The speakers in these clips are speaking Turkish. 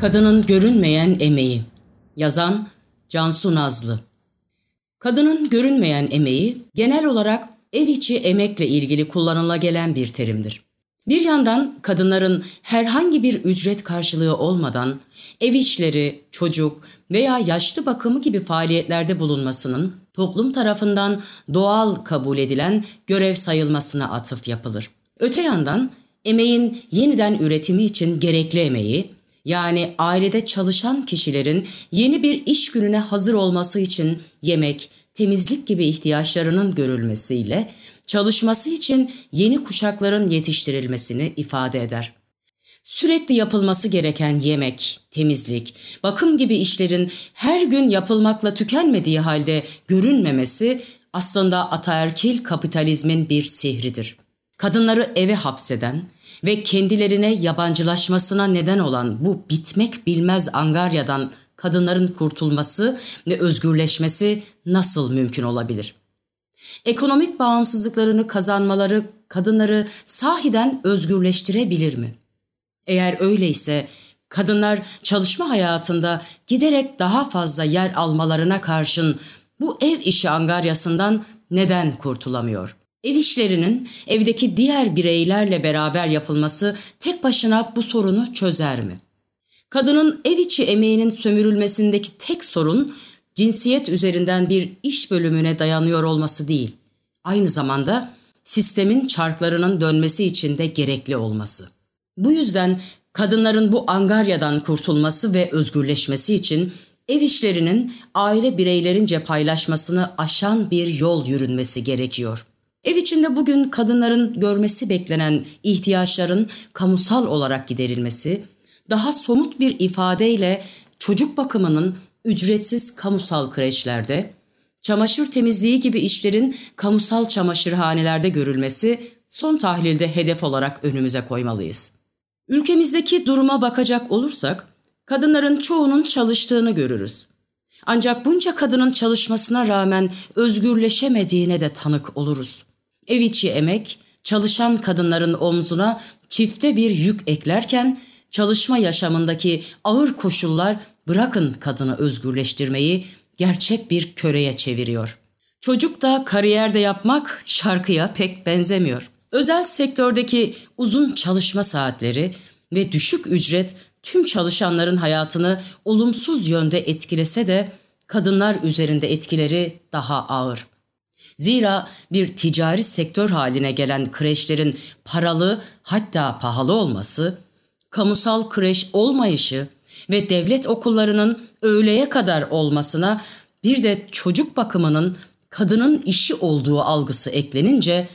Kadının Görünmeyen Emeği Yazan Cansu Nazlı Kadının görünmeyen emeği genel olarak ev içi emekle ilgili kullanıla gelen bir terimdir. Bir yandan kadınların herhangi bir ücret karşılığı olmadan ev işleri, çocuk veya yaşlı bakımı gibi faaliyetlerde bulunmasının toplum tarafından doğal kabul edilen görev sayılmasına atıf yapılır. Öte yandan emeğin yeniden üretimi için gerekli emeği, yani ailede çalışan kişilerin yeni bir iş gününe hazır olması için yemek, temizlik gibi ihtiyaçlarının görülmesiyle çalışması için yeni kuşakların yetiştirilmesini ifade eder. Sürekli yapılması gereken yemek, temizlik, bakım gibi işlerin her gün yapılmakla tükenmediği halde görünmemesi aslında ataerkil kapitalizmin bir sihridir. Kadınları eve hapseden, ve kendilerine yabancılaşmasına neden olan bu bitmek bilmez angaryadan kadınların kurtulması ve özgürleşmesi nasıl mümkün olabilir? Ekonomik bağımsızlıklarını kazanmaları kadınları sahiden özgürleştirebilir mi? Eğer öyleyse kadınlar çalışma hayatında giderek daha fazla yer almalarına karşın bu ev işi angaryasından neden kurtulamıyor? Ev işlerinin evdeki diğer bireylerle beraber yapılması tek başına bu sorunu çözer mi? Kadının ev içi emeğinin sömürülmesindeki tek sorun cinsiyet üzerinden bir iş bölümüne dayanıyor olması değil. Aynı zamanda sistemin çarklarının dönmesi için de gerekli olması. Bu yüzden kadınların bu angaryadan kurtulması ve özgürleşmesi için ev işlerinin aile bireylerince paylaşmasını aşan bir yol yürünmesi gerekiyor. Ev içinde bugün kadınların görmesi beklenen ihtiyaçların kamusal olarak giderilmesi, daha somut bir ifadeyle çocuk bakımının ücretsiz kamusal kreşlerde, çamaşır temizliği gibi işlerin kamusal çamaşırhanelerde görülmesi son tahlilde hedef olarak önümüze koymalıyız. Ülkemizdeki duruma bakacak olursak, kadınların çoğunun çalıştığını görürüz. Ancak bunca kadının çalışmasına rağmen özgürleşemediğine de tanık oluruz. Ev içi emek, çalışan kadınların omzuna çifte bir yük eklerken çalışma yaşamındaki ağır koşullar bırakın kadını özgürleştirmeyi gerçek bir köreye çeviriyor. Çocuk da kariyerde yapmak şarkıya pek benzemiyor. Özel sektördeki uzun çalışma saatleri ve düşük ücret tüm çalışanların hayatını olumsuz yönde etkilese de kadınlar üzerinde etkileri daha ağır. Zira bir ticari sektör haline gelen kreşlerin paralı hatta pahalı olması, kamusal kreş olmayışı ve devlet okullarının öğleye kadar olmasına bir de çocuk bakımının kadının işi olduğu algısı eklenince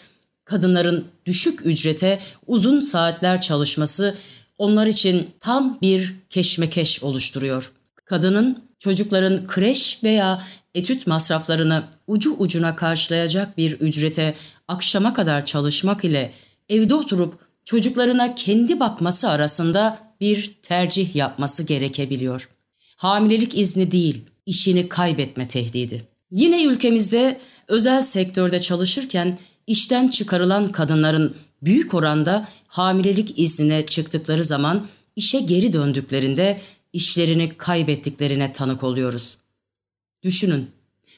kadınların düşük ücrete uzun saatler çalışması onlar için tam bir keşmekeş oluşturuyor. Kadının çocukların kreş veya etüt masraflarını ucu ucuna karşılayacak bir ücrete akşama kadar çalışmak ile evde oturup çocuklarına kendi bakması arasında bir tercih yapması gerekebiliyor. Hamilelik izni değil, işini kaybetme tehdidi. Yine ülkemizde özel sektörde çalışırken işten çıkarılan kadınların büyük oranda hamilelik iznine çıktıkları zaman işe geri döndüklerinde işlerini kaybettiklerine tanık oluyoruz. Düşünün,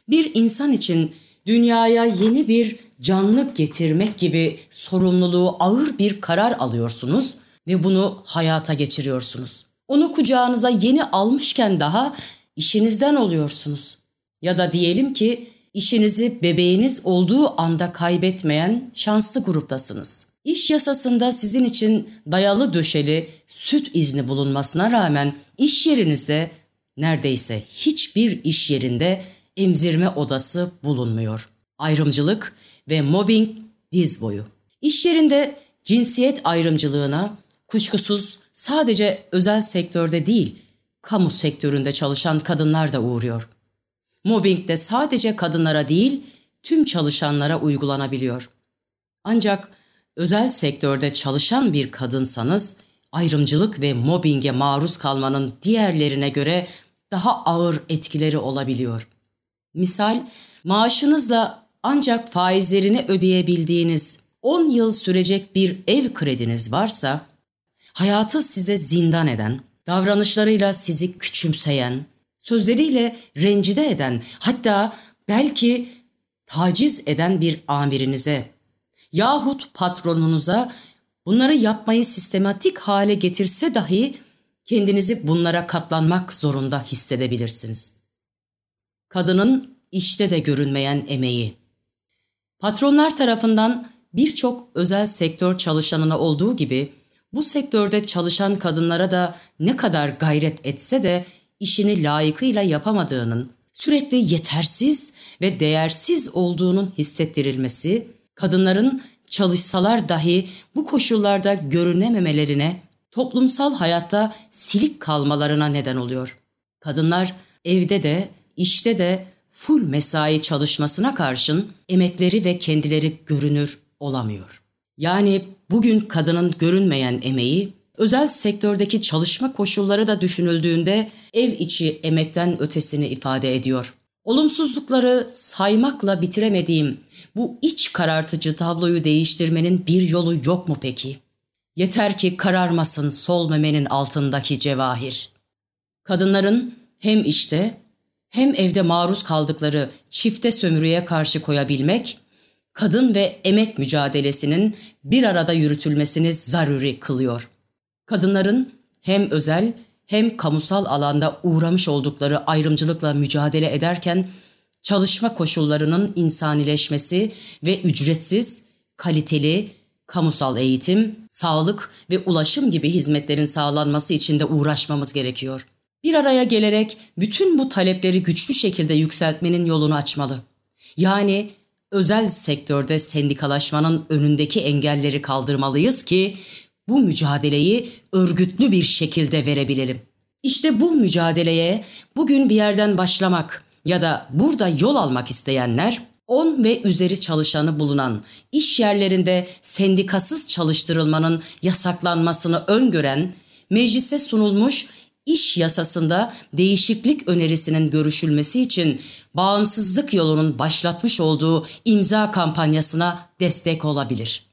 bir insan için dünyaya yeni bir canlı getirmek gibi sorumluluğu ağır bir karar alıyorsunuz ve bunu hayata geçiriyorsunuz. Onu kucağınıza yeni almışken daha işinizden oluyorsunuz. Ya da diyelim ki işinizi bebeğiniz olduğu anda kaybetmeyen şanslı gruptasınız. İş yasasında sizin için dayalı döşeli süt izni bulunmasına rağmen iş yerinizde neredeyse hiçbir iş yerinde emzirme odası bulunmuyor. Ayrımcılık ve mobbing diz boyu. İş yerinde cinsiyet ayrımcılığına kuşkusuz sadece özel sektörde değil, kamu sektöründe çalışan kadınlar da uğruyor. Mobbing de sadece kadınlara değil, tüm çalışanlara uygulanabiliyor. Ancak özel sektörde çalışan bir kadınsanız ayrımcılık ve mobbinge maruz kalmanın diğerlerine göre daha ağır etkileri olabiliyor. Misal, maaşınızla ancak faizlerini ödeyebildiğiniz 10 yıl sürecek bir ev krediniz varsa, hayatı size zindan eden, davranışlarıyla sizi küçümseyen, sözleriyle rencide eden, hatta belki taciz eden bir amirinize yahut patronunuza bunları yapmayı sistematik hale getirse dahi kendinizi bunlara katlanmak zorunda hissedebilirsiniz. Kadının işte de görünmeyen emeği. Patronlar tarafından birçok özel sektör çalışanına olduğu gibi bu sektörde çalışan kadınlara da ne kadar gayret etse de işini layıkıyla yapamadığının, sürekli yetersiz ve değersiz olduğunun hissettirilmesi, kadınların çalışsalar dahi bu koşullarda görünememelerine, toplumsal hayatta silik kalmalarına neden oluyor. Kadınlar evde de, işte de full mesai çalışmasına karşın emekleri ve kendileri görünür olamıyor. Yani bugün kadının görünmeyen emeği, özel sektördeki çalışma koşulları da düşünüldüğünde ev içi emekten ötesini ifade ediyor. Olumsuzlukları saymakla bitiremediğim bu iç karartıcı tabloyu değiştirmenin bir yolu yok mu peki? Yeter ki kararmasın sol memenin altındaki cevahir. Kadınların hem işte hem evde maruz kaldıkları çifte sömürüye karşı koyabilmek, kadın ve emek mücadelesinin bir arada yürütülmesini zaruri kılıyor. Kadınların hem özel hem kamusal alanda uğramış oldukları ayrımcılıkla mücadele ederken çalışma koşullarının insanileşmesi ve ücretsiz, kaliteli, kamusal eğitim, sağlık ve ulaşım gibi hizmetlerin sağlanması için de uğraşmamız gerekiyor. Bir araya gelerek bütün bu talepleri güçlü şekilde yükseltmenin yolunu açmalı. Yani özel sektörde sendikalaşmanın önündeki engelleri kaldırmalıyız ki bu mücadeleyi örgütlü bir şekilde verebilelim. İşte bu mücadeleye bugün bir yerden başlamak ya da burada yol almak isteyenler 10 ve üzeri çalışanı bulunan iş yerlerinde sendikasız çalıştırılmanın yasaklanmasını öngören meclise sunulmuş iş yasasında değişiklik önerisinin görüşülmesi için bağımsızlık yolunun başlatmış olduğu imza kampanyasına destek olabilir.